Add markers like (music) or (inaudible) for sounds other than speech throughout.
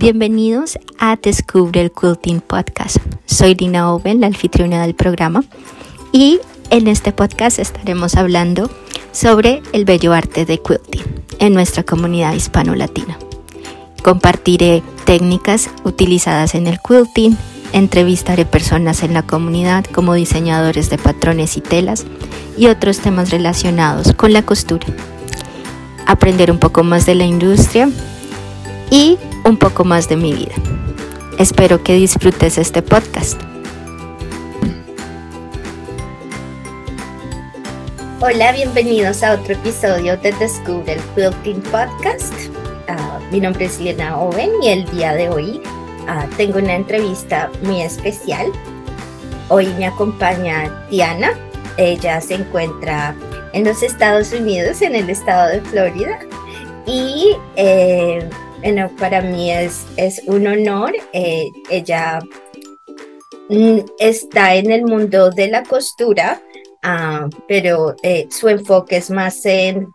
Bienvenidos a Descubre el Quilting Podcast. Soy Dina Owen, la anfitriona del programa, y en este podcast estaremos hablando sobre el bello arte de quilting en nuestra comunidad hispano-latina. Compartiré técnicas utilizadas en el quilting, entrevistaré personas en la comunidad como diseñadores de patrones y telas y otros temas relacionados con la costura. Aprender un poco más de la industria y un poco más de mi vida. Espero que disfrutes este podcast. Hola, bienvenidos a otro episodio de Descubre el Quilting Podcast. Ah, mi nombre es Lena Owen y el día de hoy ah, tengo una entrevista muy especial. Hoy me acompaña Diana. Ella se encuentra en los Estados Unidos, en el estado de Florida. Y eh, bueno, para mí es, es un honor. Eh, ella mm, está en el mundo de la costura, ah, pero eh, su enfoque es más en,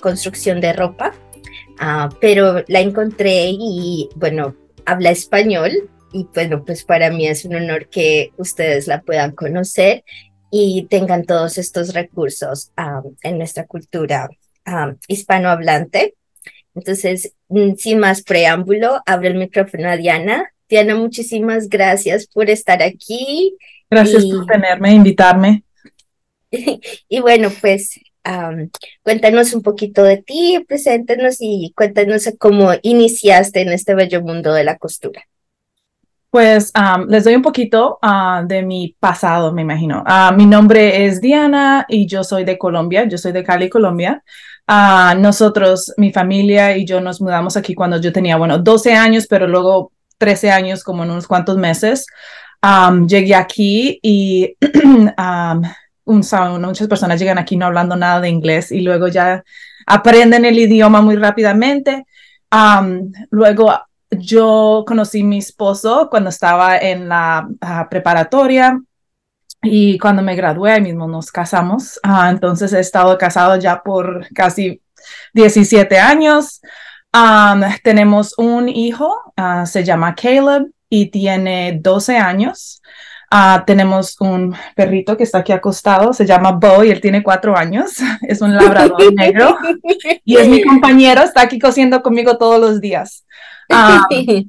construcción de ropa. Ah, pero la encontré y bueno, habla español y bueno, pues para mí es un honor que ustedes la puedan conocer y tengan todos estos recursos ah, en nuestra cultura hispanohablante. Entonces, mm, sin más preámbulo, abro el micrófono a Diana. Diana, muchísimas gracias por estar aquí. Gracias por tenerme, invitarme. (laughs) y bueno, pues cuéntanos un poquito de ti, preséntanos y cuéntanos cómo iniciaste en este bello mundo de la costura. Pues les doy un poquito ah, de mi pasado, me imagino. Ah, mi nombre es Diana y yo soy de Colombia, yo soy de Cali, Colombia. Uh, nosotros, mi familia y yo nos mudamos aquí cuando yo tenía, bueno, 12 años, pero luego 13 años, como en unos cuantos meses. llegué aquí y (clears throat) um, muchas personas llegan aquí no hablando nada de inglés y luego ya aprenden el idioma muy rápidamente. luego yo conocí a mi esposo cuando estaba en la ah, preparatoria y cuando me gradué, ahí mismo nos casamos. Ah, entonces he estado casado ya por casi 17 años. tenemos un hijo, ah, se llama Caleb y tiene 12 años. Ah, tenemos un perrito que está aquí acostado, se llama Bo y él tiene cuatro años. (laughs) Es un labrador (laughs) negro y es mi compañero, está aquí cosiendo conmigo todos los días. (laughs)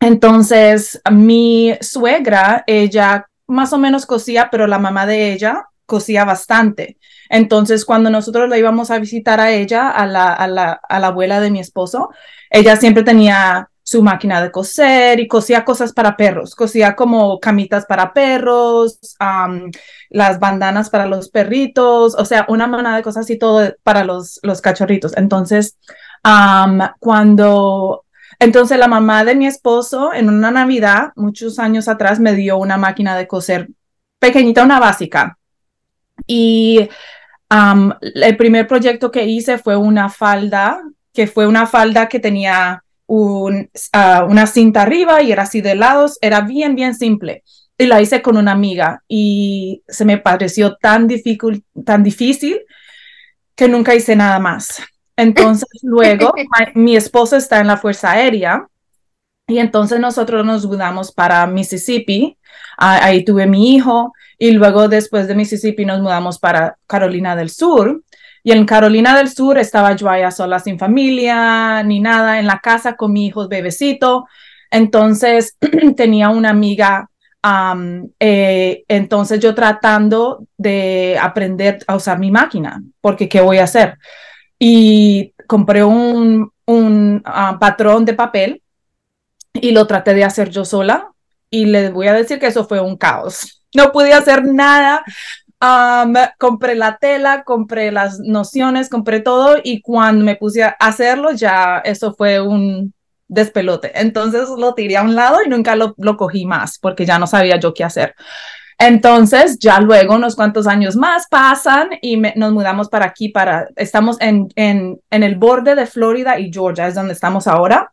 entonces, mi suegra, ella más o menos cosía, pero la mamá de ella cosía bastante. Entonces, cuando nosotros la íbamos a visitar a ella, a la, a la, a la abuela de mi esposo, ella siempre tenía su máquina de coser y cosía cosas para perros, cosía como camitas para perros, las bandanas para los perritos, o sea, una manada de cosas y todo para los, los cachorritos. Entonces, cuando entonces la mamá de mi esposo en una Navidad, muchos años atrás, me dio una máquina de coser pequeñita, una básica. Y el primer proyecto que hice fue una falda, que fue una falda que tenía ah, una cinta arriba y era así de lados, era bien, bien simple. Y la hice con una amiga y se me pareció tan, tan difícil que nunca hice nada más. Entonces (laughs) luego mi esposo está en la Fuerza Aérea y entonces nosotros nos mudamos para Mississippi. ahí tuve mi hijo y luego después de Mississippi nos mudamos para Carolina del Sur. Y en Carolina del Sur estaba yo allá sola sin familia ni nada en la casa con mi hijo bebecito. Entonces (clears throat) tenía una amiga eh, entonces yo tratando de aprender a usar mi máquina, porque ¿qué voy a hacer? Y compré un, un ah, patrón de papel y lo traté de hacer yo sola y les voy a decir que eso fue un caos. (laughs) No pude hacer nada. compré la tela, compré las nociones, compré todo y cuando me puse a hacerlo ya eso fue un despelote. Entonces lo tiré a un lado y nunca lo, lo cogí más porque ya no sabía yo qué hacer. Entonces, ya luego, unos cuantos años más pasan y nos mudamos para aquí, para, estamos en, en, en, el borde de Florida y Georgia, es donde estamos ahora.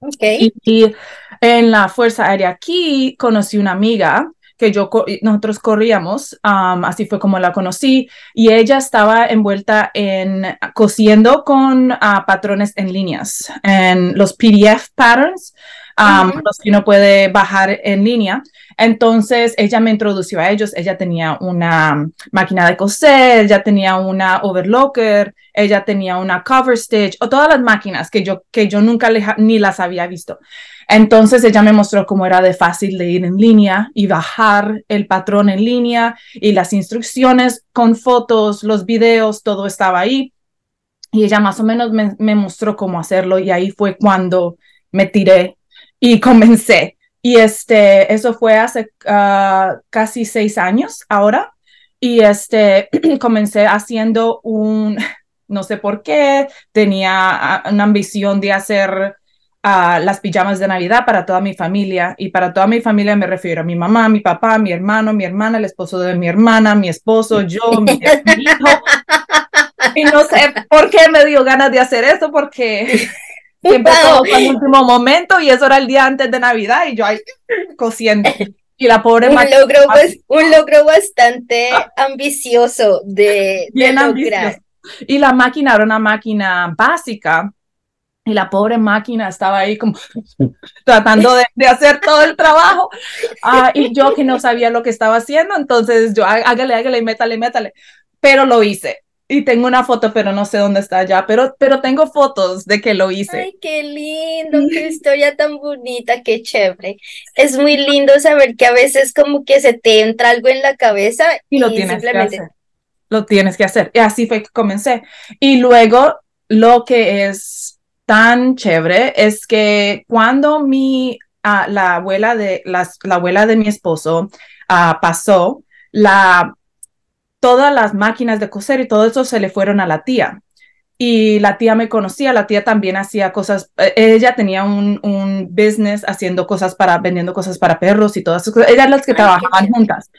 Okay. Y, en la Fuerza Aérea aquí conocí una amiga que yo, nosotros corríamos, así fue como la conocí, y ella estaba envuelta en cosiendo con ah, patrones en líneas, en los PDF patterns, los que uno puede bajar en línea. Entonces ella me introdució a ellos, ella tenía una máquina de coser, ella tenía una overlocker, ella tenía una cover stitch, o todas las máquinas que yo, que yo nunca ni las había visto. Entonces ella me mostró cómo era de fácil de ir en línea y bajar el patrón en línea y las instrucciones con fotos, los videos, todo estaba ahí. Y ella más o menos me, mostró cómo hacerlo y ahí fue cuando me tiré y comencé. Y este, eso fue hace ah, casi seis años ahora. Y este, (clears throat) comencé haciendo un, (laughs) no sé por qué, tenía ah, una ambición de hacer a las pijamas de Navidad para toda mi familia. Y para toda mi familia me refiero a mi mamá, mi papá, mi hermano, mi hermana, el esposo de mi hermana, mi esposo, yo, mi, (laughs) hijo. Y no sé por qué me dio ganas de hacer eso, porque (laughs) siempre fue el último momento y eso era el día antes de Navidad y yo ahí cosiendo. (laughs) Y la pobre un logro, un logro bastante ambicioso de, de lograr. Y la máquina era una máquina básica y la pobre máquina estaba ahí como (laughs) tratando de, de, hacer todo el trabajo. Ah, y yo que no sabía lo que estaba haciendo, entonces yo hágale, hágale, métale, métale. Pero lo hice. Y tengo una foto, pero no sé dónde está ya, pero, pero tengo fotos de que lo hice. Ay, qué lindo, qué (laughs) historia tan bonita, qué chévere. Es muy lindo saber que a veces como que se te entra algo en la cabeza y, lo tienes simplemente... que hacer. Lo tienes que hacer. Y así fue que comencé. Y luego lo que es tan chévere es que cuando mi, ah, la, abuela de, la, abuela de mi esposo ah, pasó, la, todas las máquinas de coser y todo eso se le fueron a la tía. Y la tía me conocía, la tía también hacía cosas, eh, ella tenía un, un business haciendo cosas para, vendiendo cosas para perros y todas esas cosas, ellas las que trabajaban juntas.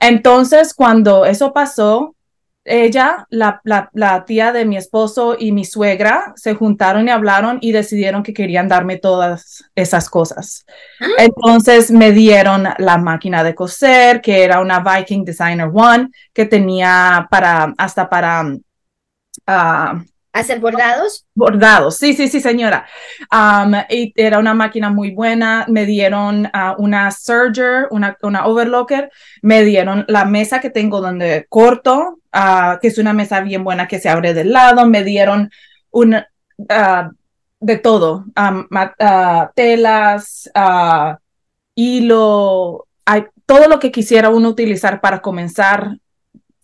Entonces, cuando eso pasó, ella, la, la, tía de mi esposo y mi suegra se juntaron y hablaron y decidieron que querían darme todas esas cosas. Ah. Entonces me dieron la máquina de coser, que era una Viking Designer One, que tenía para, hasta para... Uh, ¿Hacer bordados? Bordados, sí, sí, sí, señora. Um, era una máquina muy buena. Me dieron uh, una serger, una, una overlocker. Me dieron la mesa que tengo donde corto, uh, que es una mesa bien buena que se abre del lado. Me dieron uh, de todo, um, telas, hilo, todo lo que quisiera uno utilizar para comenzar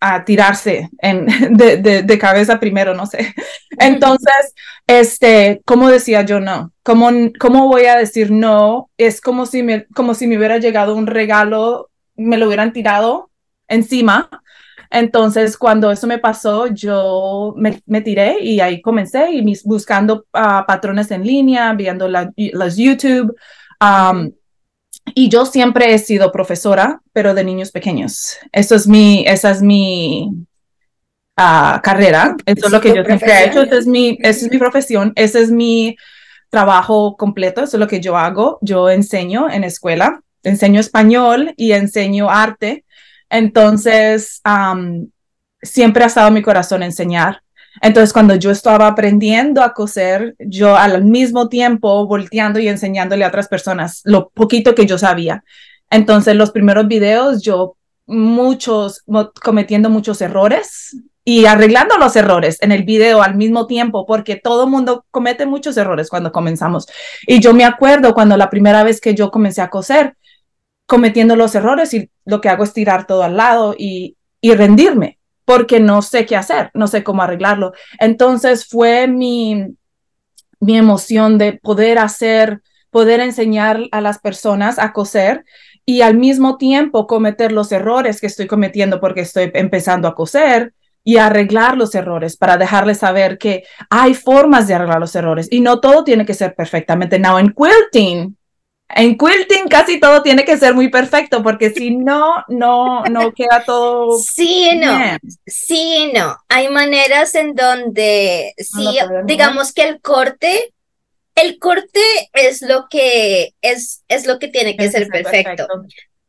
a tirarse en, (laughs) de, de, cabeza primero, no sé. Entonces, este, ¿cómo decía yo no? ¿Cómo, ¿Cómo voy a decir no? Es como si, me, como si me hubiera llegado un regalo, me lo hubieran tirado encima. Entonces, cuando eso me pasó, yo me, me tiré y ahí comencé y mis, buscando uh, patrones en línea, viendo la, las YouTube. Um, y yo siempre he sido profesora, pero de niños pequeños. Eso es mi, esa es mi uh, carrera. Eso es lo que yo siempre he hecho. Esa es, mi, esa es mi profesión. Ese es mi trabajo completo. Eso es lo que yo hago. Yo enseño en escuela. Enseño español y enseño arte. Entonces, um, siempre ha estado en mi corazón enseñar. Entonces, cuando yo estaba aprendiendo a coser, yo al mismo tiempo volteando y enseñándole a otras personas lo poquito que yo sabía. Entonces, los primeros videos, yo muchos, cometiendo muchos errores y arreglando los errores en el video al mismo tiempo, porque todo mundo comete muchos errores cuando comenzamos. Y yo me acuerdo cuando la primera vez que yo comencé a coser, cometiendo los errores y lo que hago es tirar todo al lado y, y rendirme porque no sé qué hacer, no sé cómo arreglarlo. Entonces fue mi, mi emoción de poder hacer, poder enseñar a las personas a coser y al mismo tiempo cometer los errores que estoy cometiendo porque estoy empezando a coser y arreglar los errores para dejarles saber que hay formas de arreglar los errores y no todo tiene que ser perfectamente. Now en quilting, en quilting casi todo tiene que ser muy perfecto porque si no, no, no queda todo. Sí, no. Sí, no. Hay maneras en donde, sí, digamos que el corte, el corte es lo que es, es lo que tiene que ser perfecto.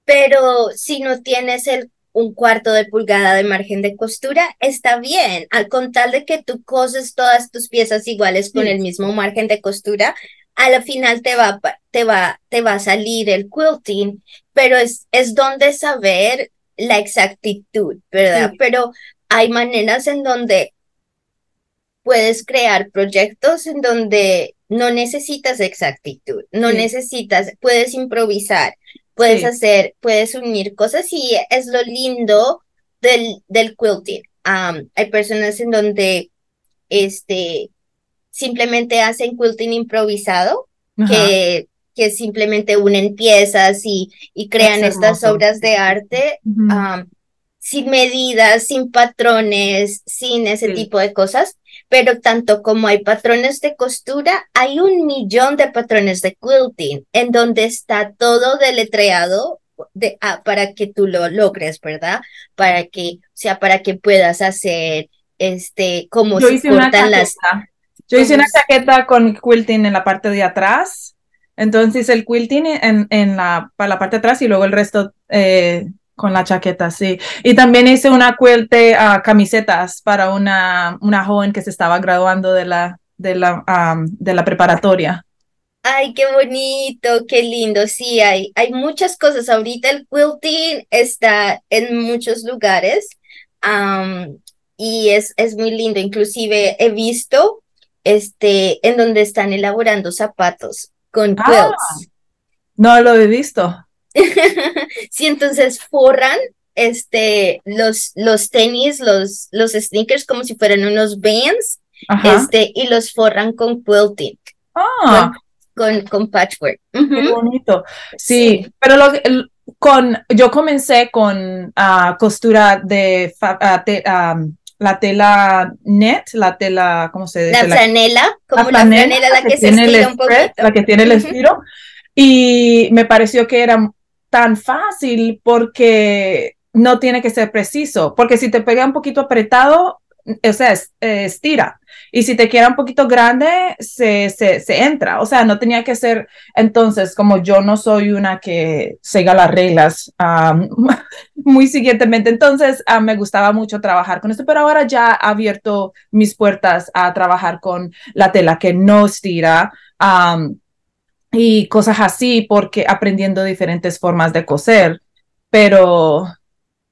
pero si no tienes el un cuarto de pulgada de margen de costura, está bien. Al contar de que tú coses todas tus piezas iguales con el mismo margen de costura, a la final te va, te va, te va a salir el quilting, pero es, es donde saber la exactitud, ¿verdad? Pero hay maneras en donde puedes crear proyectos en donde no necesitas exactitud, no necesitas, puedes improvisar, puedes hacer, puedes unir cosas y es lo lindo del, del quilting. hay personas en donde este, simplemente hacen quilting improvisado, que, que simplemente unen piezas y, y crean estas obras de arte sin medidas, sin patrones, sin ese tipo de cosas pero tanto como hay patrones de costura, hay un millón de patrones de quilting en donde está todo deletreado de, ah, para que tú lo logres, ¿verdad? Para que, o sea, para que puedas hacer, este, como se cortan las... Yo hice una chaqueta con quilting en la parte de atrás, entonces el quilting en, en la, para la parte de atrás y luego el resto eh, con la chaqueta, sí. Y también hice una cuelte a camisetas para una, una joven que se estaba graduando de la, de la, de la preparatoria. Ay, qué bonito, qué lindo. Sí, hay, hay muchas cosas. Ahorita el quilting está en muchos lugares y es, es muy lindo. Inclusive he visto este, en donde están elaborando zapatos con ah, quilts. no lo he visto. (laughs) sí, entonces forran este, los, los tenis, los, los sneakers como si fueran unos bands, este, y los forran con quilting. Ah. Con, con, patchwork. Qué bonito. Sí, pero lo, con, yo comencé con uh, costura de uh, la tela net, la tela, ¿cómo se dice? La franela, como la franela, la, que, se estira un poquito. La que tiene el estiro. Y me pareció que era tan fácil porque no tiene que ser preciso, porque si te pega un poquito apretado, o sea, eh, estira. Y si te queda un poquito grande, se, se, entra. O sea, no tenía que ser. Entonces, como yo no soy una que siga las reglas (laughs) muy siguientemente, entonces ah, me gustaba mucho trabajar con esto, pero ahora ya ha abierto mis puertas a trabajar con la tela que no estira y cosas así, porque aprendiendo diferentes formas de coser, pero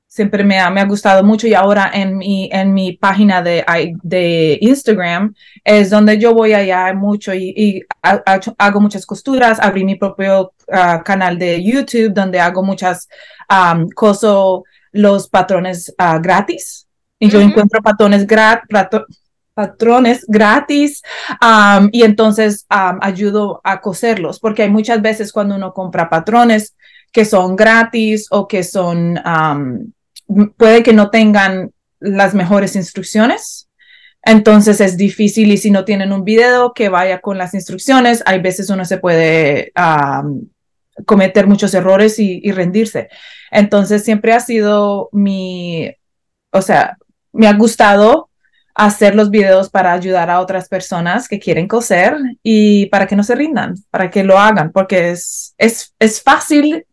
siempre me ha, me ha gustado mucho y ahora en mi, en mi página de, de Instagram es donde yo voy allá mucho y, hago muchas costuras, abrí mi propio ah, canal de YouTube donde hago muchas um, coso los patrones ah, gratis. Y yo encuentro patrones gratis patrones gratis y entonces ayudo a coserlos, porque hay muchas veces cuando uno compra patrones que son gratis o que son, puede que no tengan las mejores instrucciones. Entonces es difícil y si no tienen un video que vaya con las instrucciones, hay veces uno se puede cometer muchos errores y, y rendirse. Entonces siempre ha sido mi, o sea, me ha gustado hacer los videos para ayudar a otras personas que quieren coser y para que no se rindan, para que lo hagan, porque es, es, es fácil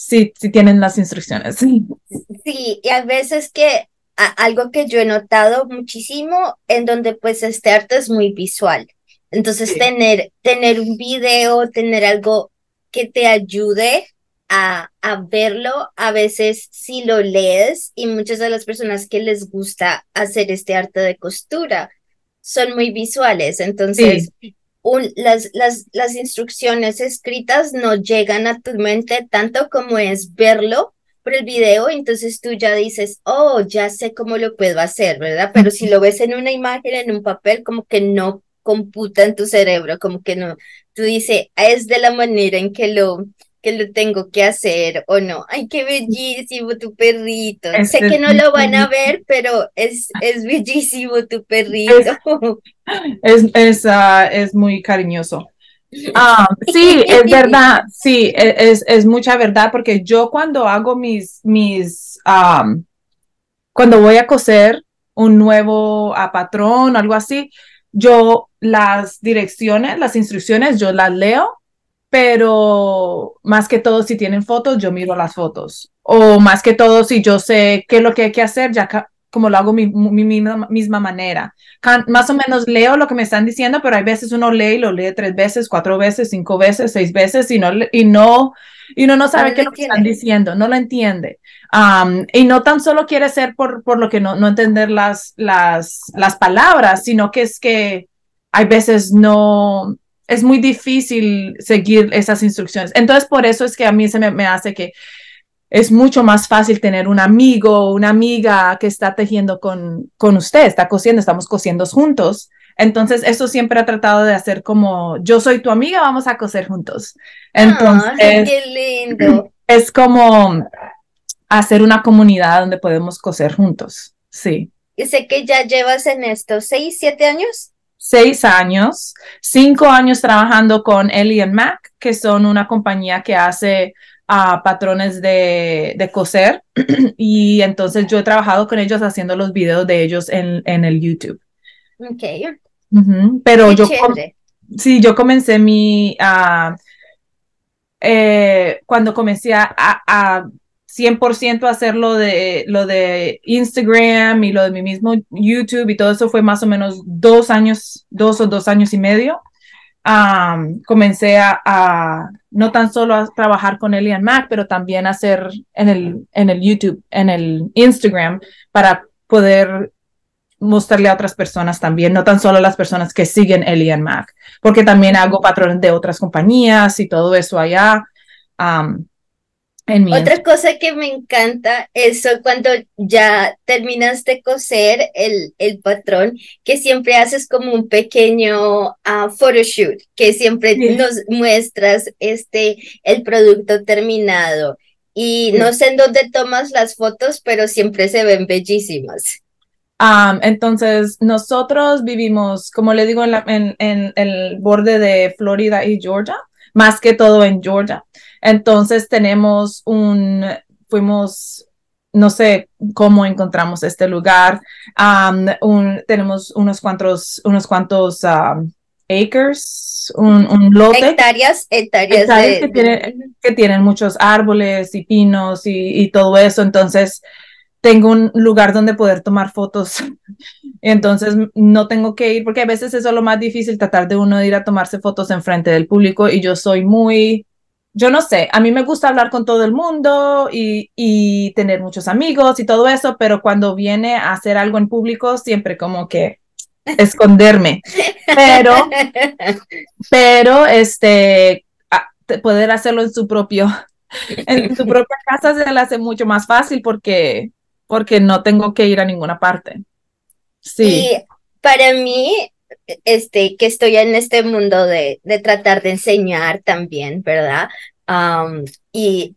si, si tienen las instrucciones. Sí, y a veces que algo que yo he notado muchísimo en donde pues este arte es muy visual. Entonces tener, tener un video, tener algo que te ayude a, verlo, a veces si lo lees y muchas de las personas que les gusta hacer este arte de costura son muy visuales, entonces las, las, las instrucciones escritas no llegan a tu mente tanto como es verlo por el video, entonces tú ya dices, oh, ya sé cómo lo puedo hacer, ¿verdad? Pero si lo ves en una imagen, en un papel, como que no computa en tu cerebro, como que no, tú dices, es de la manera en que lo, que lo tengo que hacer o no. Ay, qué bellísimo tu perrito. sé que no lo van a ver, pero es, es (laughs) bellísimo tu perrito. (laughs) Es, es, ah, es muy cariñoso. Ah, (laughs) sí, es verdad, sí, e, es, es, mucha verdad, porque yo cuando hago mis, mis, cuando voy a coser un nuevo a patrón, algo así, yo las direcciones, las instrucciones, yo las leo pero más que todo si tienen fotos, yo miro las fotos. O más que todo si yo sé qué es lo que hay que hacer, ya como lo hago mi, mi, misma, manera. más o menos leo lo que me están diciendo, pero hay veces uno lee y lo lee tres veces, cuatro veces, cinco veces, seis veces y no, y no, y uno no sabe qué es lo que están diciendo, no lo entiende. y no tan solo quiere ser por, por lo que no, no entender las, las, las palabras, sino que es que hay veces no, es muy difícil seguir esas instrucciones. Entonces, por eso es que a mí se me, hace que es mucho más fácil tener un amigo o una amiga que está tejiendo con, con usted, está cosiendo, estamos cosiendo juntos. Entonces, eso siempre ha tratado de hacer como, yo soy tu amiga, vamos a coser juntos. Entonces, qué lindo. (clears throat) Es como hacer una comunidad donde podemos coser juntos. Sí. Y sé que ya llevas en esto seis, siete años seis años, cinco años trabajando con Ellie Mac, que son una compañía que hace uh, patrones de, de, coser. (clears throat) y entonces yo he trabajado con ellos haciendo los videos de ellos en, en el YouTube. Ok. Pero yo, sí, yo comencé mi, uh, eh, cuando comencé a, a 100% hacer lo de, lo de Instagram y lo de mi mismo YouTube y todo eso fue más o menos dos años, dos o dos años y medio. comencé a, no tan solo a trabajar con Elian Mac, pero también hacer en el, en el YouTube, en el Instagram, para poder mostrarle a otras personas también, no tan solo las personas que siguen Elian Mac, porque también hago patrones de otras compañías y todo eso allá. Otra cosa que me encanta es cuando ya terminas de coser el, el patrón, que siempre haces como un pequeño uh, photoshoot, que siempre nos muestras este, el producto terminado. Y no sé en dónde tomas las fotos, pero siempre se ven bellísimas. entonces, nosotros vivimos, como le digo, en, en, en el borde de Florida y Georgia, más que todo en Georgia. Entonces tenemos un, fuimos, no sé cómo encontramos este lugar, un, tenemos unos cuantos, unos cuantos acres, un, un, lote. Hectáreas, hectáreas, que, tienen, muchos árboles y pinos y, y todo eso. Entonces, tengo un lugar donde poder tomar fotos. (laughs) Entonces no tengo que ir, porque a veces eso es lo más difícil, tratar de uno ir a tomarse fotos en frente del público y yo soy muy, yo no sé, a mí me gusta hablar con todo el mundo y, y, tener muchos amigos y todo eso, pero cuando viene a hacer algo en público, siempre como que (laughs) esconderme. Pero, pero, este, poder hacerlo en su propio, en su propia casa se le hace mucho más fácil porque, porque no tengo que ir a ninguna parte. Sí. Y para mí, este, que estoy en este mundo de, de tratar de enseñar también, ¿verdad? y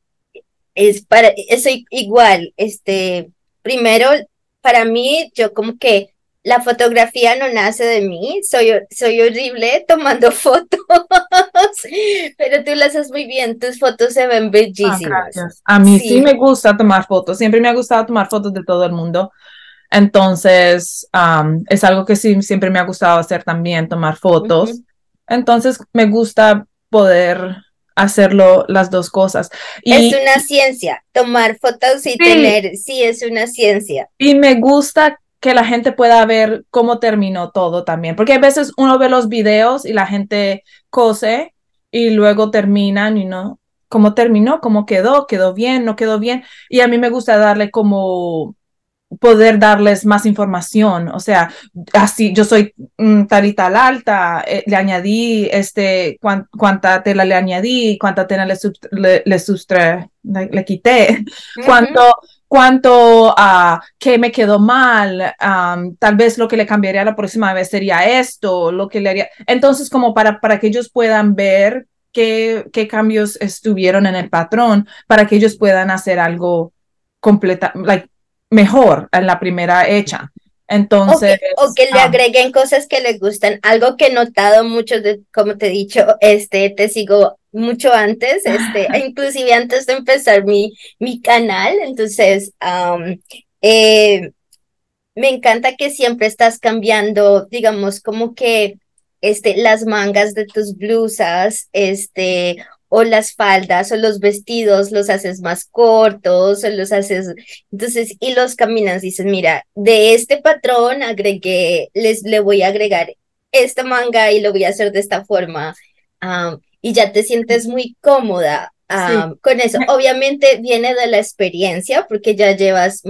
es para, eso igual, este, primero, para mí, yo como que la fotografía no nace de mí, soy, soy horrible (laughs) tomando fotos, pero tú lo haces muy bien, tus fotos se ven ah, bellísimas. A mí sí. me gusta tomar fotos, siempre me ha gustado tomar fotos de todo el mundo. Entonces, es algo que sí, siempre me ha gustado hacer también, tomar fotos. Entonces, me gusta poder hacerlo las dos cosas. Y, es una ciencia, tomar fotos y tener, sí, es una ciencia. Y me gusta que la gente pueda ver cómo terminó todo también, porque a veces uno ve los videos y la gente cose y luego terminan y no, cómo terminó, cómo quedó, quedó bien, no quedó bien. Y a mí me gusta darle como poder darles más información. O sea, así yo soy mm, tal y tal alta, eh, le añadí este, cuánta tela le añadí, cuánta tela le, le, le, le, quité, cuánto, cuánto, uh, qué me quedó mal, tal vez lo que le cambiaría la próxima vez sería esto, lo que le haría. Entonces, como para, para que ellos puedan ver qué, qué cambios estuvieron en el patrón, para que ellos puedan hacer algo completa, like, mejor en la primera hecha. Entonces. O que, le ah. agreguen cosas que les gustan. Algo que he notado mucho, de, como te he dicho, este, te sigo mucho antes, este, (laughs) inclusive antes de empezar mi, mi canal. Entonces, eh, me encanta que siempre estás cambiando, digamos, como que este, las mangas de tus blusas, este, o las faldas o los vestidos los haces más cortos o los haces, entonces, y los caminas, dices, mira, de este patrón agregué, les, le voy a agregar esta manga y lo voy a hacer de esta forma. y ya te sientes muy cómoda con eso. (laughs) Obviamente viene de la experiencia porque ya llevas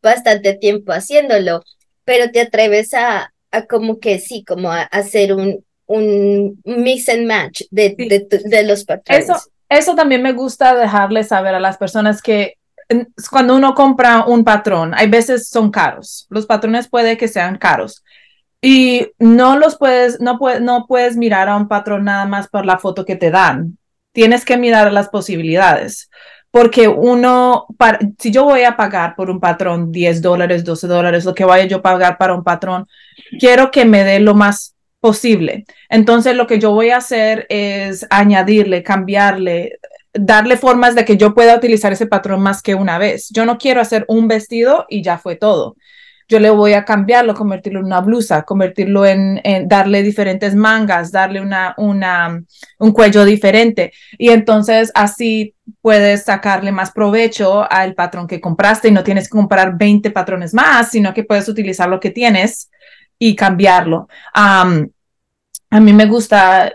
bastante tiempo haciéndolo, pero te atreves a, a como que sí, como a hacer un, un mix and match de, de, los patrones. Eso, eso también me gusta dejarles saber a las personas que cuando uno compra un patrón, hay veces son caros. Los patrones puede que sean caros. Y no los puedes, no, puedes, no puedes mirar a un patrón nada más por la foto que te dan. Tienes que mirar las posibilidades. Porque uno, si yo voy a pagar por un patrón 10 dólares, 12 dólares, lo que vaya yo a pagar para un patrón, quiero que me dé lo más posible. Entonces, lo que yo voy a hacer es añadirle, cambiarle, darle formas de que yo pueda utilizar ese patrón más que una vez. Yo no quiero hacer un vestido y ya fue todo. Yo le voy a cambiarlo, convertirlo en una blusa, convertirlo en, darle diferentes mangas, darle una, una, un cuello diferente. Y entonces así puedes sacarle más provecho al patrón que compraste y no tienes que comprar 20 patrones más, sino que puedes utilizar lo que tienes y cambiarlo. a mí me gusta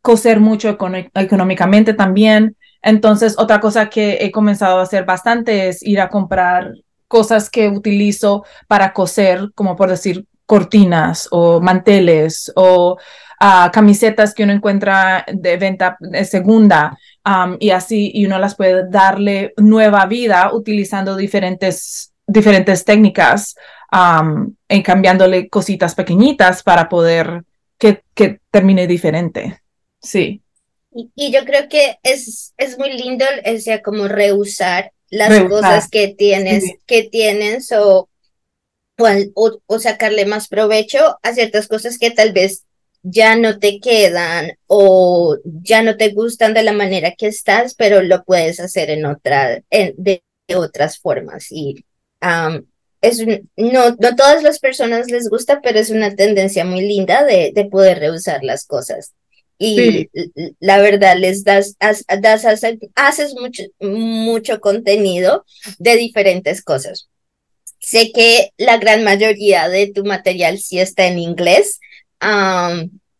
coser mucho económicamente también. Entonces, otra cosa que he comenzado a hacer bastante es ir a comprar cosas que utilizo para coser, como por decir cortinas o manteles o ah, camisetas que uno encuentra de venta de segunda y así y uno las puede darle nueva vida utilizando diferentes diferentes técnicas en cambiándole cositas pequeñitas para poder que, que termine diferente. Sí. Y, yo creo que es, es muy lindo, o sea, como reusar las cosas que tienes, que tienes o, o, o, sacarle más provecho a ciertas cosas que tal vez ya no te quedan o ya no te gustan de la manera que estás, pero lo puedes hacer en otra, en, de, otras formas. Y es no, no todas las personas les gusta, pero es una tendencia muy linda de, de poder reusar las cosas. Y la verdad, les das, das, haces mucho, mucho contenido de diferentes cosas. Sé que la gran mayoría de tu material sí está en inglés,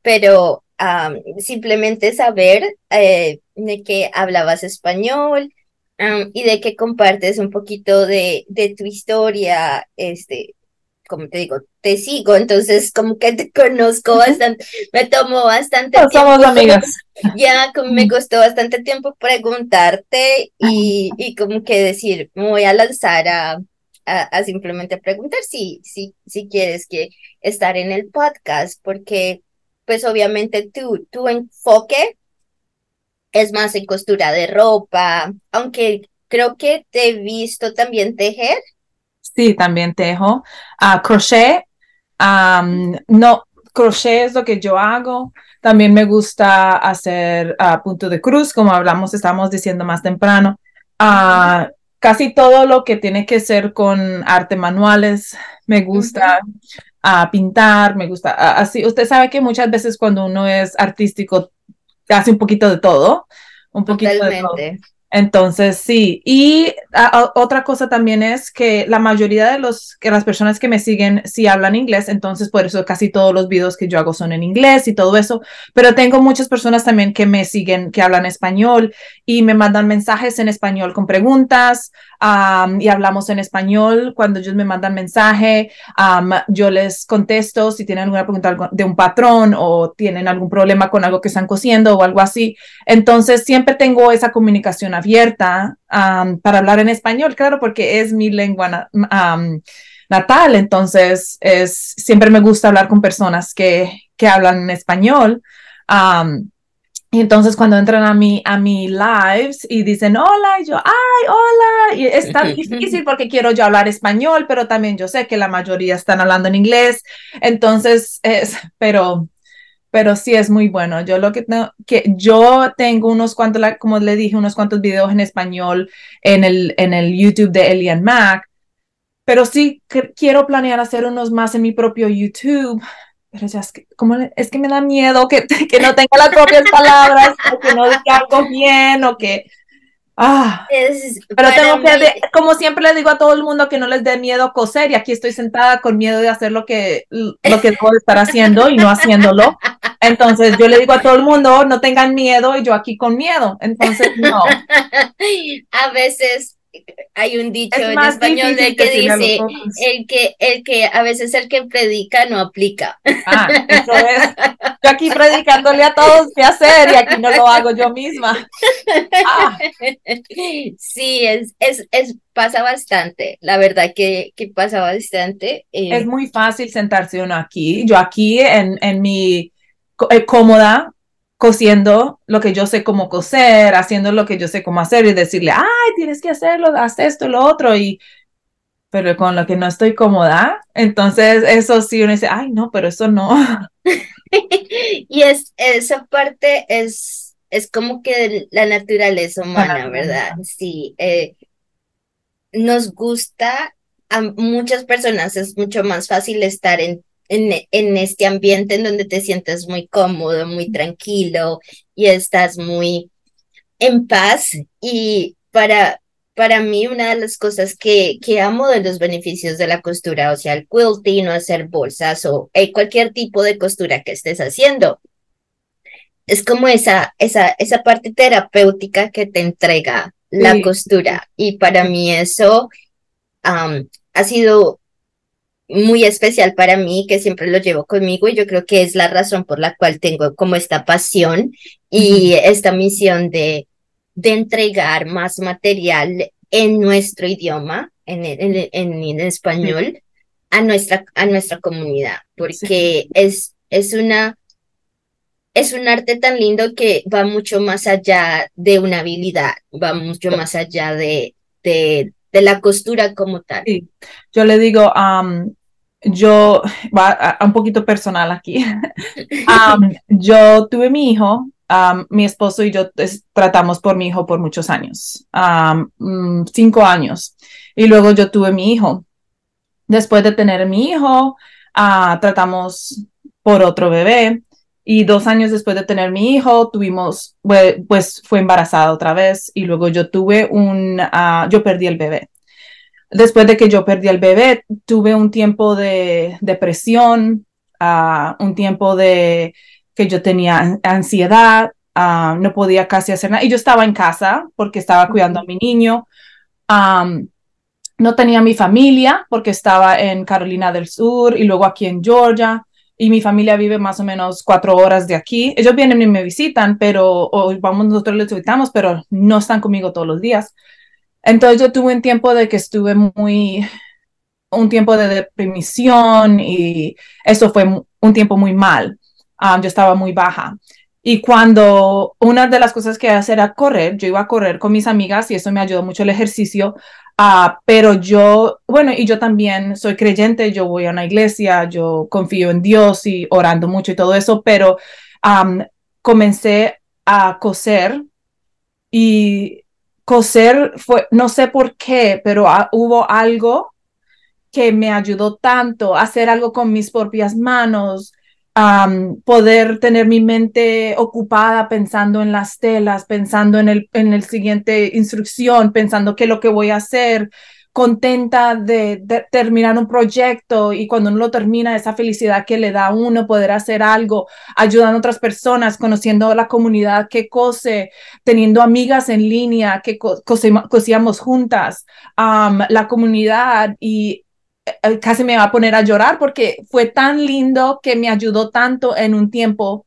pero simplemente saber eh, de que hablabas español, y de que compartes un poquito de, de tu historia, este, como te digo, te sigo, entonces como que te conozco bastante, me tomó bastante tiempo. Somos amigas. (laughs) Ya como me costó bastante tiempo preguntarte y, y como que decir, me voy a lanzar a, a, simplemente preguntar si, si, si quieres que estar en el podcast, porque pues obviamente tu, tu enfoque es más en costura de ropa, aunque creo que te he visto también tejer. Sí, también tejo. Uh, crochet, no, crochet es lo que yo hago. También me gusta hacer uh, punto de cruz, como hablamos, estamos diciendo más temprano. Uh, casi todo lo que tiene que ser con arte manuales, me gusta. pintar, me gusta, así, usted sabe que muchas veces cuando uno es artístico hace un poquito de todo, un poquito de todo. Entonces, sí. Y otra cosa también es que la mayoría de los, que las personas que me siguen sí hablan inglés, entonces por eso casi todos los videos que yo hago son en inglés y todo eso. Pero tengo muchas personas también que me siguen, que hablan español y me mandan mensajes en español con preguntas y hablamos en español. Cuando ellos me mandan mensaje, yo les contesto si tienen alguna pregunta de un patrón o tienen algún problema con algo que están cosiendo o algo así. Entonces, siempre tengo esa comunicación abierta para hablar en español, claro, porque es mi lengua natal, entonces es, siempre me gusta hablar con personas que, que hablan en español. y entonces cuando entran a mi, a mi lives y dicen hola, y yo, ay, hola, y es tan (laughs) difícil porque quiero yo hablar español, pero también yo sé que la mayoría están hablando en inglés, entonces es, pero pero sí es muy bueno. Yo lo que tengo, que yo tengo unos cuantos, como le dije, unos cuantos videos en español en el, en el YouTube de Elian Mac, pero sí quiero planear hacer unos más en mi propio YouTube pero ya es que, como es que me da miedo que, (laughs) que no tenga las propias palabras, o que no diga algo bien, o que, ah, pero tengo que, como siempre le digo a todo el mundo que no les dé miedo coser, y aquí estoy sentada con miedo de hacer lo que, lo que puedo estar haciendo y no haciéndolo. Entonces yo le digo a todo el mundo, no tengan miedo, y yo aquí con miedo. Entonces, no. (laughs) a veces hay un dicho en español de que dice el que el que a veces el que predica no aplica. Ah, eso es. Yo aquí predicándole a todos qué hacer y aquí no lo hago yo misma. Ah. (laughs) (laughs) Sí, es, es, es, pasa bastante. La verdad que, que pasa bastante. Eh. Es muy fácil sentarse uno aquí. Yo aquí en, en mi eh, cómoda cosiendo lo que yo sé cómo coser, haciendo lo que yo sé cómo hacer y decirle, ay, tienes que hacerlo, haz esto, lo otro, y pero con lo que no estoy cómoda, entonces eso sí uno dice, ay, no, pero eso no. (laughs) y es, esa parte es, es como que la naturaleza humana, ¿verdad? Sí, eh, nos gusta, a muchas personas es mucho más fácil estar en en, este ambiente en donde te sientes muy cómodo, muy tranquilo y estás muy en paz. Y para, para mí una de las cosas que, que amo de los beneficios de la costura, o sea, el quilting o hacer bolsas o eh, cualquier tipo de costura que estés haciendo, es como esa, esa, esa parte terapéutica que te entrega la costura. Y para mí eso ha sido muy especial para mí, que siempre lo llevo conmigo y yo creo que es la razón por la cual tengo como esta pasión y esta misión de, de entregar más material en nuestro idioma, en, en, en, español, a, nuestra, a nuestra comunidad, porque es, es una... Es un arte tan lindo que va mucho más allá de una habilidad, va mucho más allá de, de, de la costura como tal. Yo le digo, um, yo, va a, un poquito personal aquí, (laughs) yo tuve mi hijo, mi esposo y yo tratamos por mi hijo por muchos años, mm, cinco años, y luego yo tuve mi hijo. Después de tener mi hijo, uh, tratamos por otro bebé. Y dos años después de tener mi hijo, tuvimos, pues fue embarazada otra vez y luego yo tuve un, ah, yo perdí el bebé. Después de que yo perdí al bebé, tuve un tiempo de depresión, uh, un tiempo de que yo tenía ansiedad, uh, no podía casi hacer nada. Y yo estaba en casa porque estaba cuidando a mi niño. Um, no tenía mi familia porque estaba en Carolina del Sur y luego aquí en Georgia. Y mi familia vive más o menos cuatro horas de aquí. Ellos vienen y me visitan, pero o vamos, nosotros les visitamos, pero no están conmigo todos los días. Entonces yo tuve un tiempo de que estuve muy, un tiempo de depresión y eso fue un tiempo muy mal. Ah, yo estaba muy baja. Y cuando una de las cosas que hacía era correr, yo iba a correr con mis amigas y eso me ayudó mucho el ejercicio. Uh, pero yo, bueno, y yo también soy creyente, yo voy a una iglesia, yo confío en Dios y orando mucho y todo eso, pero comencé a coser y coser fue, no sé por qué, pero hubo algo que me ayudó tanto a hacer algo con mis propias manos, poder tener mi mente ocupada pensando en las telas, pensando en el, en el siguiente instrucción, pensando qué es lo que voy a hacer, contenta de, terminar un proyecto y cuando uno lo termina, esa felicidad que le da a uno poder hacer algo, ayudando a otras personas, conociendo la comunidad que cose, teniendo amigas en línea que cosíamos juntas, la comunidad y casi me va a poner a llorar porque fue tan lindo que me ayudó tanto en un tiempo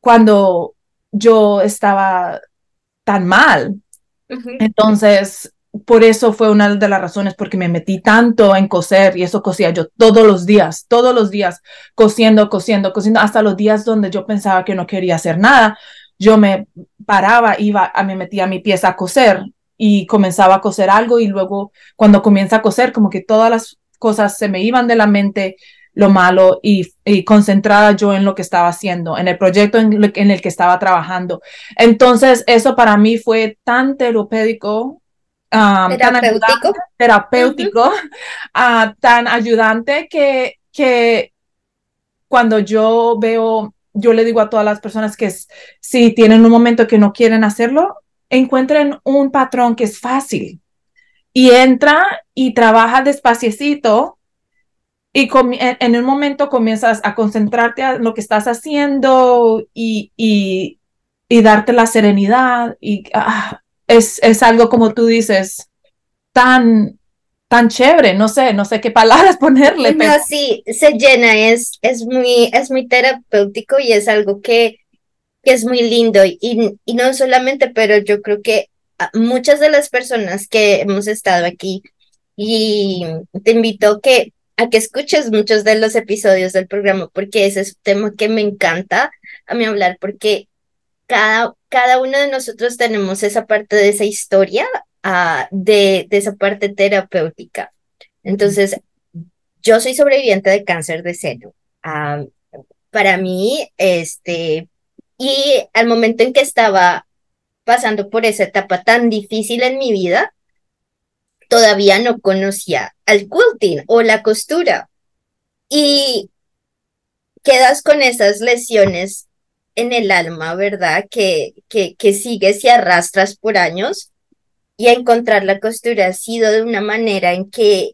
cuando yo estaba tan mal. Entonces, por eso fue una de las razones porque me metí tanto en coser y eso cosía yo todos los días, todos los días, cosiendo, cosiendo, cosiendo, hasta los días donde yo pensaba que no quería hacer nada. Yo me paraba, iba, me metía mi pieza a coser y comenzaba a coser algo y luego cuando comienza a coser como que todas las cosas se me iban de la mente lo malo y, concentrada yo en lo que estaba haciendo, en el proyecto en, en, el que estaba trabajando. Entonces, eso para mí fue tan terapéutico Um, terapéutico, tan terapéutico (laughs) ah, tan ayudante que, que cuando yo veo, yo le digo a todas las personas que si tienen un momento que no quieren hacerlo, encuentren un patrón que es fácil y entra y trabaja despaciecito y en un momento comienzas a concentrarte en lo que estás haciendo y, y, darte la serenidad y ah, es, es algo como tú dices, tan tan chévere, no sé, no sé qué palabras (laughs) ponerle. No, sí, se llena, es, es, muy, es muy terapéutico y es algo que, que es muy lindo y, y no solamente, pero yo creo que muchas de las personas que hemos estado aquí y te invito que, a que escuches muchos de los episodios del programa porque ese es un tema que me encanta a mí hablar porque cada, cada uno de nosotros tenemos esa parte de esa historia de, de esa parte terapéutica. Entonces, yo soy sobreviviente de cáncer de seno. para mí, este, y al momento en que estaba pasando por esa etapa tan difícil en mi vida, todavía no conocía al quilting o la costura. Y quedas con esas lesiones en el alma, ¿verdad? Que, que, que sigues y arrastras por años y encontrar la costura ha sido de una manera en que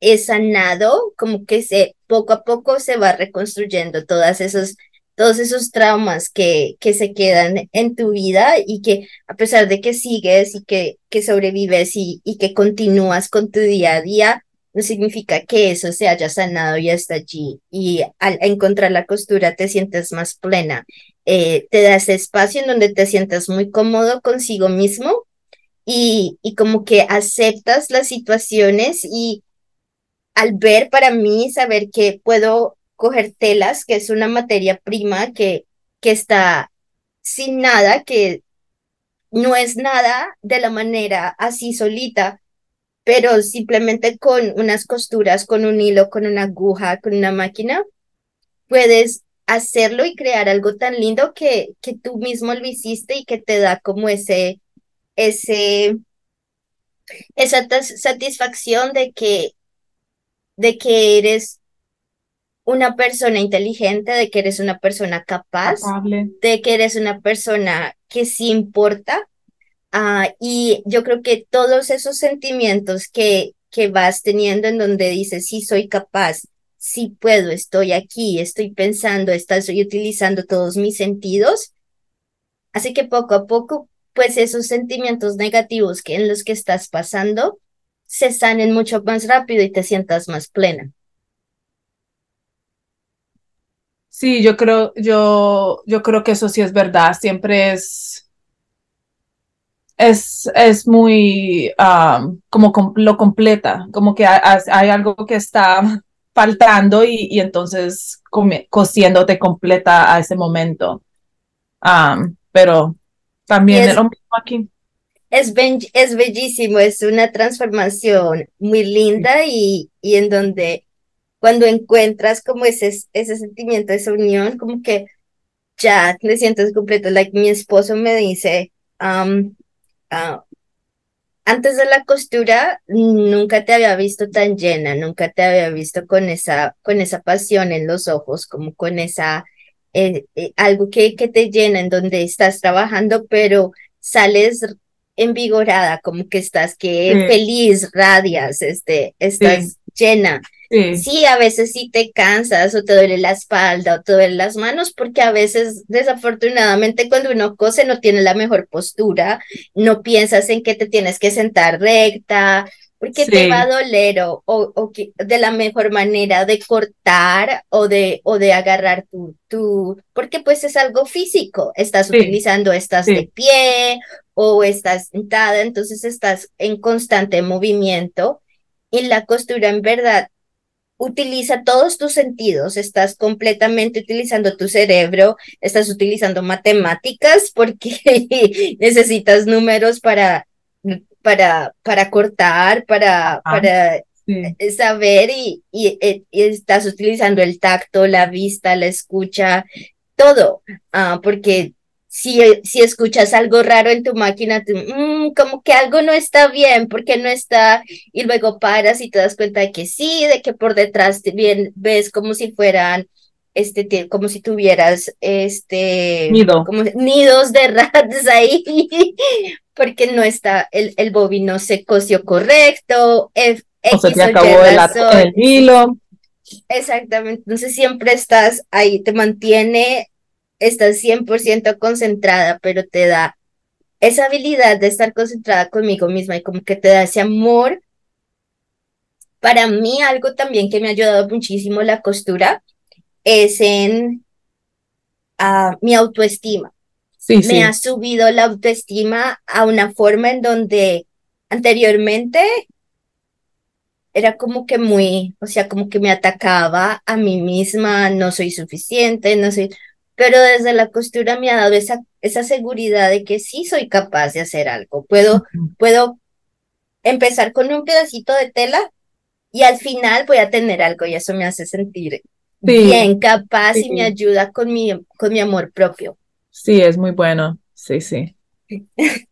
he sanado, como que se poco a poco se va reconstruyendo todas esos todos esos traumas que, que se quedan en tu vida y que a pesar de que sigues y que, que sobrevives y, y que continúas con tu día a día, no significa que eso se haya sanado y está allí. Y al encontrar la costura te sientes más plena, eh, te das espacio en donde te sientes muy cómodo consigo mismo y, y como que aceptas las situaciones y al ver para mí, saber que puedo coger telas, que es una materia prima que, que está sin nada, que no es nada de la manera así solita, pero simplemente con unas costuras, con un hilo, con una aguja, con una máquina, puedes hacerlo y crear algo tan lindo que, que tú mismo lo hiciste y que te da como ese, ese, esa satisfacción de que, de que eres una persona inteligente, de que eres una persona capaz, de que eres una persona que sí importa. Ah, y yo creo que todos esos sentimientos que, que vas teniendo en donde dices, sí soy capaz, sí puedo, estoy aquí, estoy pensando, estoy utilizando todos mis sentidos. Así que poco a poco pues esos sentimientos negativos que en los que estás pasando se sanen mucho más rápido y te sientas más plena. Sí, yo creo, yo, yo creo que eso sí es verdad. Siempre es, es, es muy um, como lo completa, como que hay, algo que está (laughs) faltando y, y entonces cosiéndote completa a ese momento. Um, pero también es, aquí. Es, es bellísimo, es una transformación muy linda y, y en donde cuando encuentras como ese, ese sentimiento, esa unión, como que ya te sientes completo. Like mi esposo me dice, um, uh, antes de la costura nunca te había visto tan llena, nunca te había visto con esa, con esa pasión en los ojos, como con esa eh, eh, algo que, que te llena en donde estás trabajando, pero sales envigorada, como que estás que feliz, radias, este, estás llena. Sí. a veces sí te cansas o te duele la espalda o te duele las manos, porque a veces desafortunadamente cuando uno cose no tiene la mejor postura, no piensas en que te tienes que sentar recta, porque te va a doler o, o, que de la mejor manera de cortar o de, o de agarrar tu, tu, porque pues es algo físico, estás utilizando, estás de pie o estás sentada, entonces estás en constante movimiento y la costura en verdad utiliza todos tus sentidos, estás completamente utilizando tu cerebro, estás utilizando matemáticas porque (laughs) necesitas números para para, para cortar, para, para eh, saber y, eh, y, estás utilizando el tacto, la vista, la escucha, todo, ah, porque si, si escuchas algo raro en tu máquina, mm, como que algo no está bien, porque no está, y luego paras y te das cuenta de que sí, de que por detrás bien, ves como si fueran este, como si tuvieras este, Nido. como nidos de (laughs) ratas ahí, porque no está, el, el bobino se cosió correcto, F, o se te acabó el, el hilo. Exactamente, entonces siempre estás ahí, te mantiene, estás 100% concentrada, pero te da esa habilidad de estar concentrada conmigo misma y como que te da ese amor. Para mí algo también que me ha ayudado muchísimo la costura es en uh, mi autoestima. Sí, me ha subido la autoestima a una forma en donde anteriormente era como que muy, o sea, como que me atacaba a mí misma, no soy suficiente, no soy, pero desde la costura me ha dado esa, esa seguridad de que sí soy capaz de hacer algo. Puedo, puedo empezar con un pedacito de tela y al final voy a tener algo y eso me hace sentir bien capaz y me ayuda con mi, con mi amor propio. Sí, es muy bueno. Sí, sí. (laughs)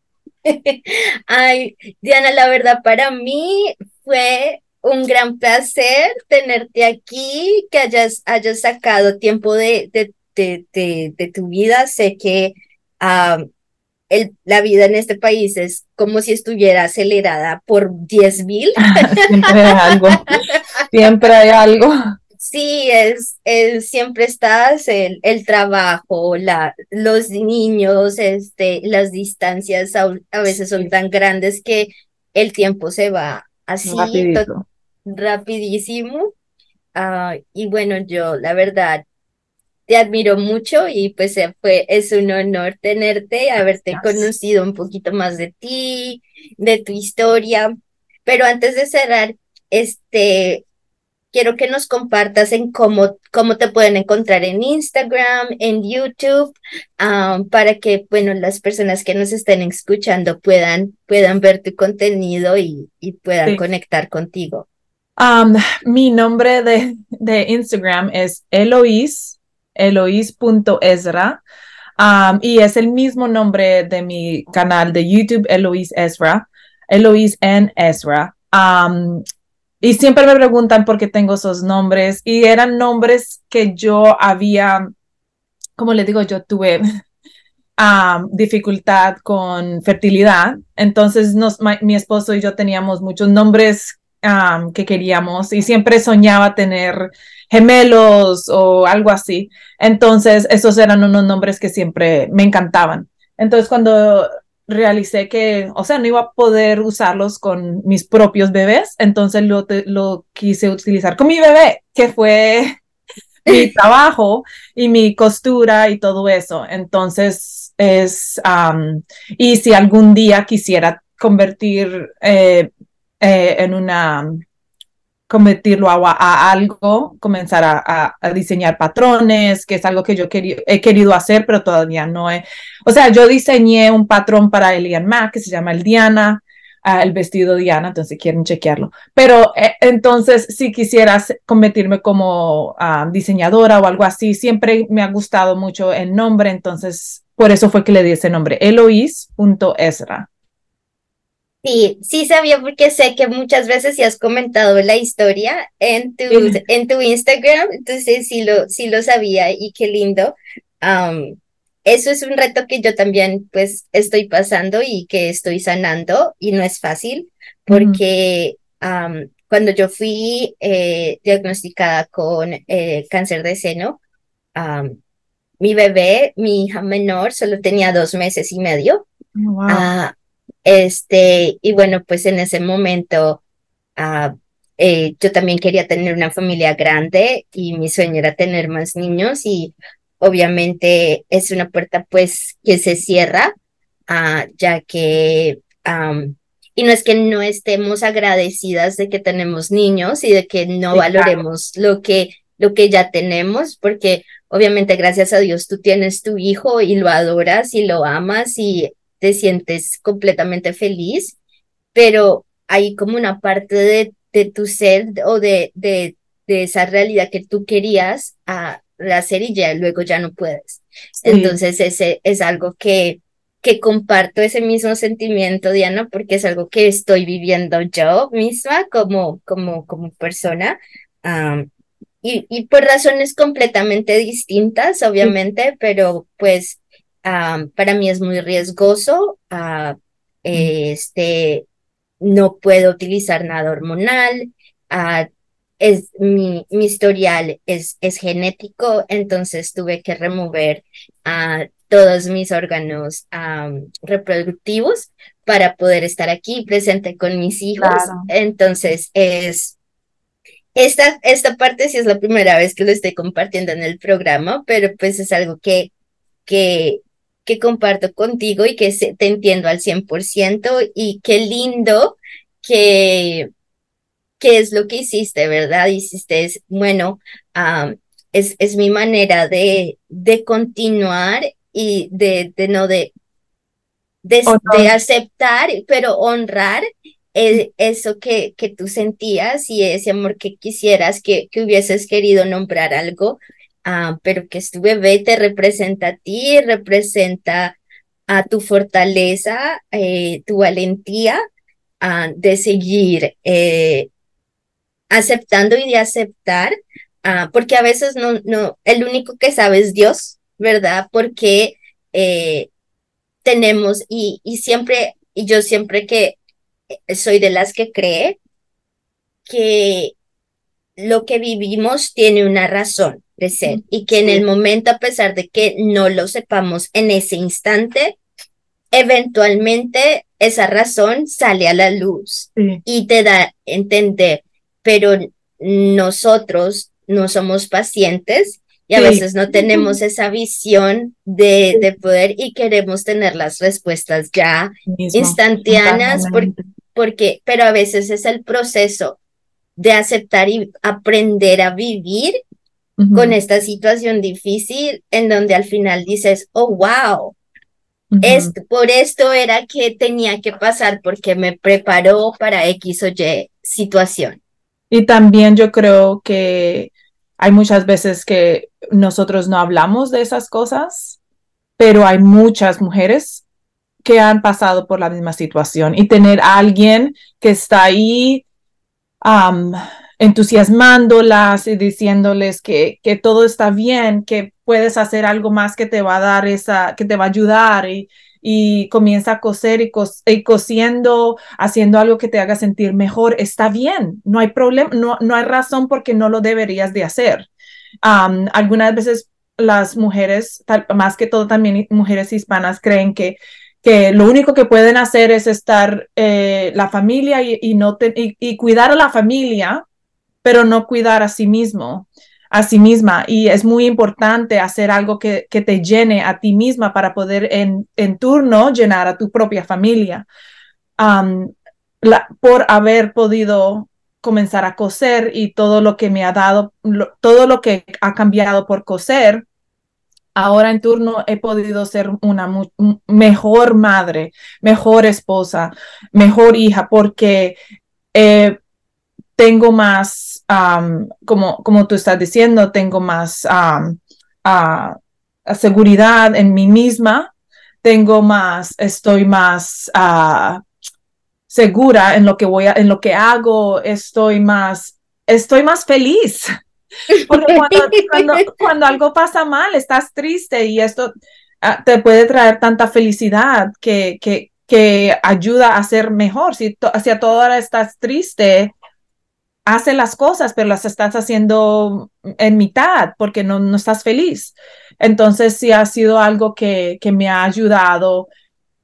Ay, Diana, la verdad para mí fue un gran placer tenerte aquí, que hayas, hayas sacado tiempo de, de, de, de tu vida. Sé que el, la vida en este país es como si estuviera acelerada por 10 mil. (laughs) Siempre hay algo. Siempre hay algo. Sí, es, siempre estás, el, el trabajo, la, los niños, este, las distancias a, veces son tan grandes que el tiempo se va así rapidísimo. Ah, y bueno, yo la verdad te admiro mucho y pues eh, fue, es un honor tenerte, haberte conocido un poquito más de ti, de tu historia. Pero antes de cerrar, este, quiero que nos compartas en cómo, cómo te pueden encontrar en Instagram, en YouTube, ah, para que, bueno, las personas que nos estén escuchando puedan, puedan ver tu contenido y, y puedan conectar contigo. Um, mi nombre de, de Instagram es Eloís, Eloís.ezra. Um, y es el mismo nombre de mi canal de YouTube, Eloís Ezra, Eloís en Ezra. Um, y siempre me preguntan por qué tengo esos nombres y eran nombres que yo había, como le digo, yo tuve (laughs) dificultad con fertilidad. Entonces mi esposo y yo teníamos muchos nombres que queríamos y siempre soñaba tener gemelos o algo así. Entonces, esos eran unos nombres que siempre me encantaban. Entonces, cuando realicé que, o sea, no iba a poder usarlos con mis propios bebés, entonces lo, lo quise utilizar con mi bebé, que fue (laughs) mi trabajo y mi costura y todo eso. Entonces, es, y si algún día quisiera convertir eh, eh, en una, convertirlo a, algo, comenzar a, diseñar patrones, que es algo que yo he querido hacer, pero todavía no he. O sea, yo diseñé un patrón para Elian Mac que se llama el Diana, ah, el vestido Diana, entonces quieren chequearlo. Pero eh, entonces, si quisieras convertirme como ah, diseñadora o algo así, siempre me ha gustado mucho el nombre, entonces por eso fue que le di ese nombre, Eloís.esra. Sí, sí sabía porque sé que muchas veces sí has comentado la historia en tu, en tu Instagram, entonces sí lo, sí lo sabía y qué lindo. eso es un reto que yo también pues estoy pasando y que estoy sanando y no es fácil porque cuando yo fui eh, diagnosticada con eh, cáncer de seno, mi bebé, mi hija menor, solo tenía dos meses y medio. Oh, ah, este, y bueno, pues en ese momento eh, yo también quería tener una familia grande y mi sueño era tener más niños y obviamente es una puerta pues que se cierra, ah, ya que, y no es que no estemos agradecidas de que tenemos niños y de que no valoremos lo que, lo que ya tenemos, porque obviamente gracias a Dios tú tienes tu hijo y lo adoras y lo amas y te sientes completamente feliz, pero hay como una parte de, de tu ser o de, de, de, esa realidad que tú querías a, hacer y ya luego ya no puedes. Entonces ese es algo que, que comparto ese mismo sentimiento, Diana, porque es algo que estoy viviendo yo misma como, como, como persona. y, por razones completamente distintas, obviamente, pero pues para mí es muy riesgoso. Ah, este, no puedo utilizar nada hormonal. Ah, es, mi, mi historial es, es genético, entonces tuve que remover a todos mis órganos reproductivos para poder estar aquí presente con mis hijos. Entonces es esta, esta parte sí es la primera vez que lo estoy compartiendo en el programa, pero pues es algo que, que, que comparto contigo y que te entiendo al 100% y qué lindo que, qué es lo que hiciste, ¿verdad? Hiciste, es, bueno, es, es mi manera de, de continuar y de, de no de, de, de aceptar, pero honrar eso que, que tú sentías y ese amor que quisieras, que, que hubieses querido nombrar algo, ah, pero que tu bebé te representa a ti, representa a tu fortaleza, eh, tu valentía ah, de seguir eh, aceptando y de aceptar, ah, porque a veces no, no, el único que sabe es Dios, ¿verdad? Porque eh, tenemos y, y siempre, y yo siempre que soy de las que cree que lo que vivimos tiene una razón de ser y que en el momento, a pesar de que no lo sepamos en ese instante, eventualmente esa razón sale a la luz y te da a entender, pero nosotros no somos pacientes y a veces no tenemos esa visión de, de, poder y queremos tener las respuestas ya instantáneas porque, pero a veces es el proceso de aceptar y aprender a vivir con esta situación difícil en donde al final dices, oh, wow, esto, por esto era que tenía que pasar porque me preparó para X o Y situación. Y también yo creo que hay muchas veces que nosotros no hablamos de esas cosas, pero hay muchas mujeres que han pasado por la misma situación y tener a alguien que está ahí entusiasmándolas y diciéndoles que, que todo está bien, que puedes hacer algo más que te va a dar esa, que te va a ayudar y, y comienza a coser y, cosiendo, haciendo algo que te haga sentir mejor, está bien, no hay problema, no, no hay razón porque no lo deberías de hacer. algunas veces las mujeres, más que todo también mujeres hispanas, creen que que lo único que pueden hacer es estar eh, la familia y, no y, cuidar a la familia, pero no cuidar a sí mismo, a sí misma. Y es muy importante hacer algo que, que te llene a ti misma para poder en, en turno llenar a tu propia familia. por haber podido comenzar a coser y todo lo que me ha dado, todo lo que ha cambiado por coser, ahora en turno he podido ser una mejor madre, mejor esposa, mejor hija, porque eh, tengo más, como, como tú estás diciendo, tengo más seguridad en mí misma, tengo más, estoy más ah, segura en lo que voy a, en lo que hago, estoy más, estoy más feliz. (laughs) Porque cuando, algo pasa mal, estás triste y esto ah, te puede traer tanta felicidad que, que, que ayuda a ser mejor. Si, si a toda hora estás triste, hace las cosas, pero las estás haciendo en mitad porque no, no estás feliz. Entonces sí ha sido algo que, que me ha ayudado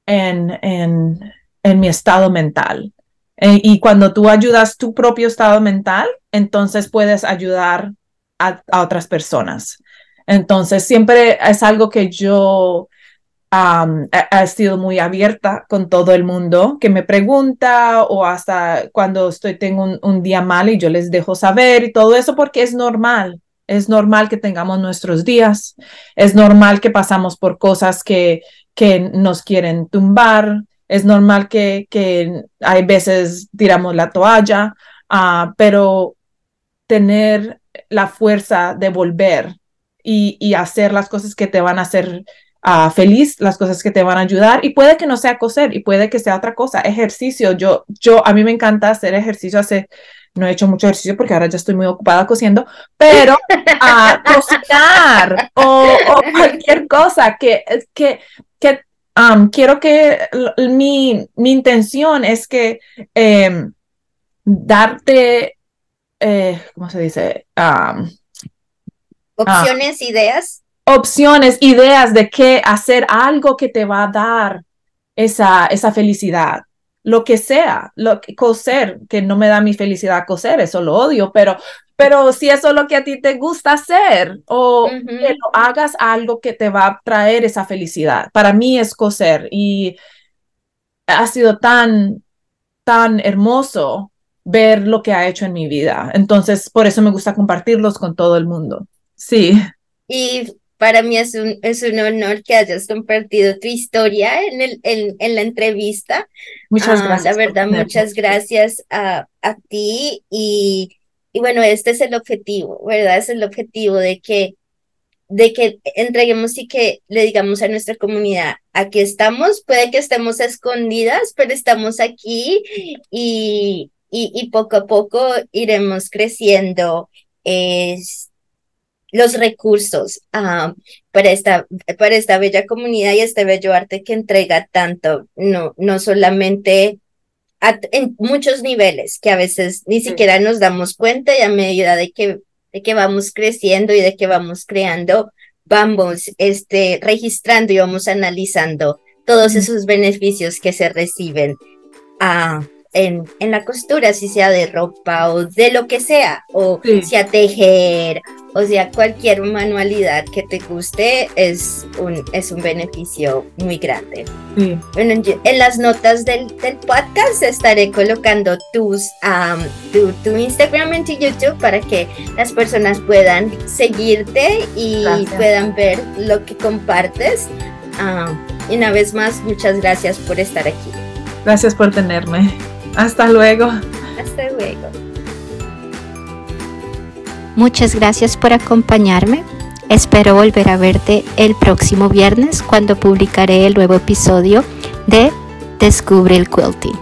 en, en, en mi estado mental. Eh, y cuando tú ayudas tu propio estado mental, entonces puedes ayudar a, otras personas. Entonces, siempre es algo que yo he, sido muy abierta con todo el mundo que me pregunta o hasta cuando estoy, tengo un, un, día mal y yo les dejo saber y todo eso porque es normal. Es normal que tengamos nuestros días, es normal que pasamos por cosas que, que nos quieren tumbar, es normal que, que hay veces tiramos la toalla, uh, pero tener la fuerza de volver y, hacer las cosas que te van a hacer uh, feliz, las cosas que te van a ayudar y puede que no sea coser y puede que sea otra cosa, ejercicio. Yo, yo, a mí me encanta hacer ejercicio hace no he hecho mucho ejercicio porque ahora ya estoy muy ocupada cosiendo, pero a (laughs) cocinar o, cualquier cosa que, que, que quiero que mi, mi, intención es que em, darte, eh, ¿cómo se dice? opciones, ideas. Opciones, ideas de qué hacer, algo que te va a dar esa, esa felicidad lo que sea, lo que coser, que no me da mi felicidad coser, eso lo odio, pero, pero si eso es lo que a ti te gusta hacer o que lo hagas algo que te va a traer esa felicidad. Para mí es coser y ha sido tan, tan hermoso ver lo que ha hecho en mi vida. Entonces, por eso me gusta compartirlos con todo el mundo. Sí. Y para mí es un, es un honor que hayas compartido tu historia en, el, en, la entrevista. Muchas ah, gracias. La verdad, muchas gracias a, a ti y, y bueno, este es el objetivo, ¿verdad? Es el objetivo de que de que entreguemos y que le digamos a nuestra comunidad, aquí estamos, puede que estemos escondidas, pero estamos aquí y, y, y poco a poco iremos creciendo. Es, los recursos ah, para, esta, para esta bella comunidad y este bello arte que entrega tanto, no, no solamente en muchos niveles que a veces ni siquiera nos damos cuenta y a medida de que, de que vamos creciendo y de que vamos creando, vamos este, registrando y vamos analizando todos esos beneficios que se reciben. a en, en, la costura, si sea de ropa o de lo que sea, o sea tejer, o sea cualquier manualidad que te guste, es un, es un beneficio muy grande. Bueno, en, las notas del, del, podcast estaré colocando tus, tu, tu, Instagram y tu YouTube para que las personas puedan seguirte y puedan ver lo que compartes. y una vez más, muchas gracias por estar aquí. Gracias por tenerme. Hasta luego. Hasta luego. Muchas gracias por acompañarme. Espero volver a verte el próximo viernes cuando publicaré el nuevo episodio de Descubre el Quilting.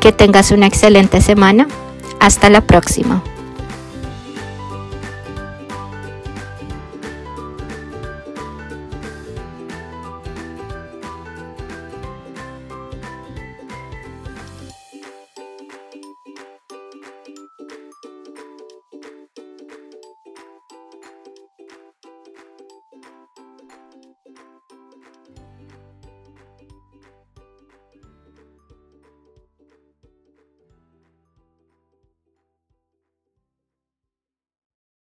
Que tengas una excelente semana. Hasta la próxima.